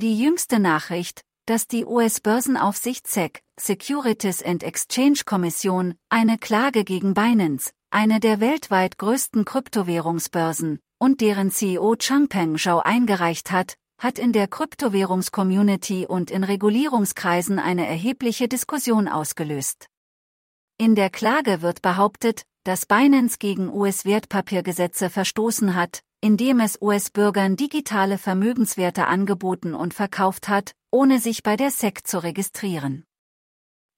Die jüngste Nachricht, dass die US-Börsenaufsicht SEC, Securities and Exchange Commission, eine Klage gegen Binance, eine der weltweit größten Kryptowährungsbörsen, und deren CEO Changpeng Zhao eingereicht hat, hat in der Kryptowährungscommunity und in Regulierungskreisen eine erhebliche Diskussion ausgelöst. In der Klage wird behauptet, dass Binance gegen US-Wertpapiergesetze verstoßen hat, indem es US-Bürgern digitale Vermögenswerte angeboten und verkauft hat, ohne sich bei der SEC zu registrieren.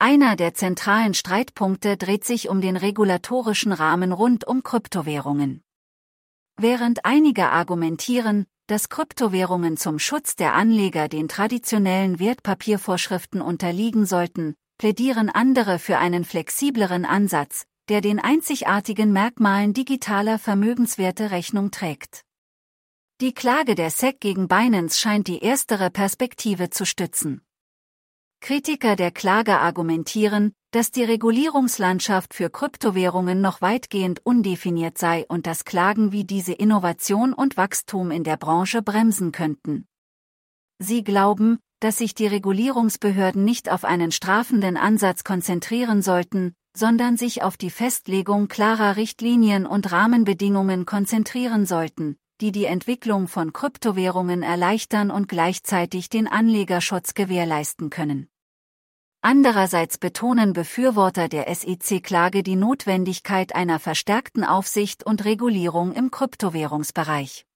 Einer der zentralen Streitpunkte dreht sich um den regulatorischen Rahmen rund um Kryptowährungen. Während einige argumentieren, dass Kryptowährungen zum Schutz der Anleger den traditionellen Wertpapiervorschriften unterliegen sollten, plädieren andere für einen flexibleren Ansatz, der den einzigartigen Merkmalen digitaler Vermögenswerte Rechnung trägt. Die Klage der SEC gegen Binance scheint die erstere Perspektive zu stützen. Kritiker der Klage argumentieren, dass die Regulierungslandschaft für Kryptowährungen noch weitgehend undefiniert sei und dass Klagen wie diese Innovation und Wachstum in der Branche bremsen könnten. Sie glauben, dass sich die Regulierungsbehörden nicht auf einen strafenden Ansatz konzentrieren sollten, sondern sich auf die Festlegung klarer Richtlinien und Rahmenbedingungen konzentrieren sollten, die die Entwicklung von Kryptowährungen erleichtern und gleichzeitig den Anlegerschutz gewährleisten können. Andererseits betonen Befürworter der SEC-Klage die Notwendigkeit einer verstärkten Aufsicht und Regulierung im Kryptowährungsbereich.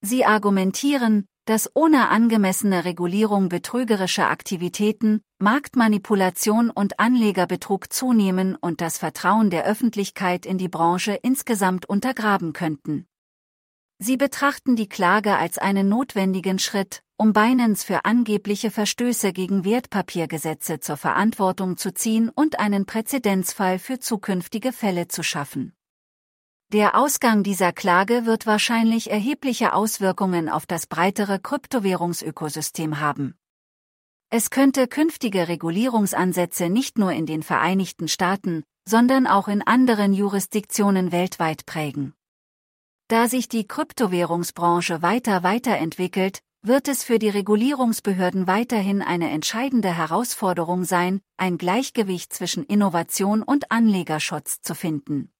Sie argumentieren, dass ohne angemessene Regulierung betrügerische Aktivitäten, Marktmanipulation und Anlegerbetrug zunehmen und das Vertrauen der Öffentlichkeit in die Branche insgesamt untergraben könnten. Sie betrachten die Klage als einen notwendigen Schritt, um Binance für angebliche Verstöße gegen Wertpapiergesetze zur Verantwortung zu ziehen und einen Präzedenzfall für zukünftige Fälle zu schaffen. Der Ausgang dieser Klage wird wahrscheinlich erhebliche Auswirkungen auf das breitere Kryptowährungsökosystem haben. Es könnte künftige Regulierungsansätze nicht nur in den Vereinigten Staaten, sondern auch in anderen Jurisdiktionen weltweit prägen. Da sich die Kryptowährungsbranche weiter weiterentwickelt, wird es für die Regulierungsbehörden weiterhin eine entscheidende Herausforderung sein, ein Gleichgewicht zwischen Innovation und Anlegerschutz zu finden.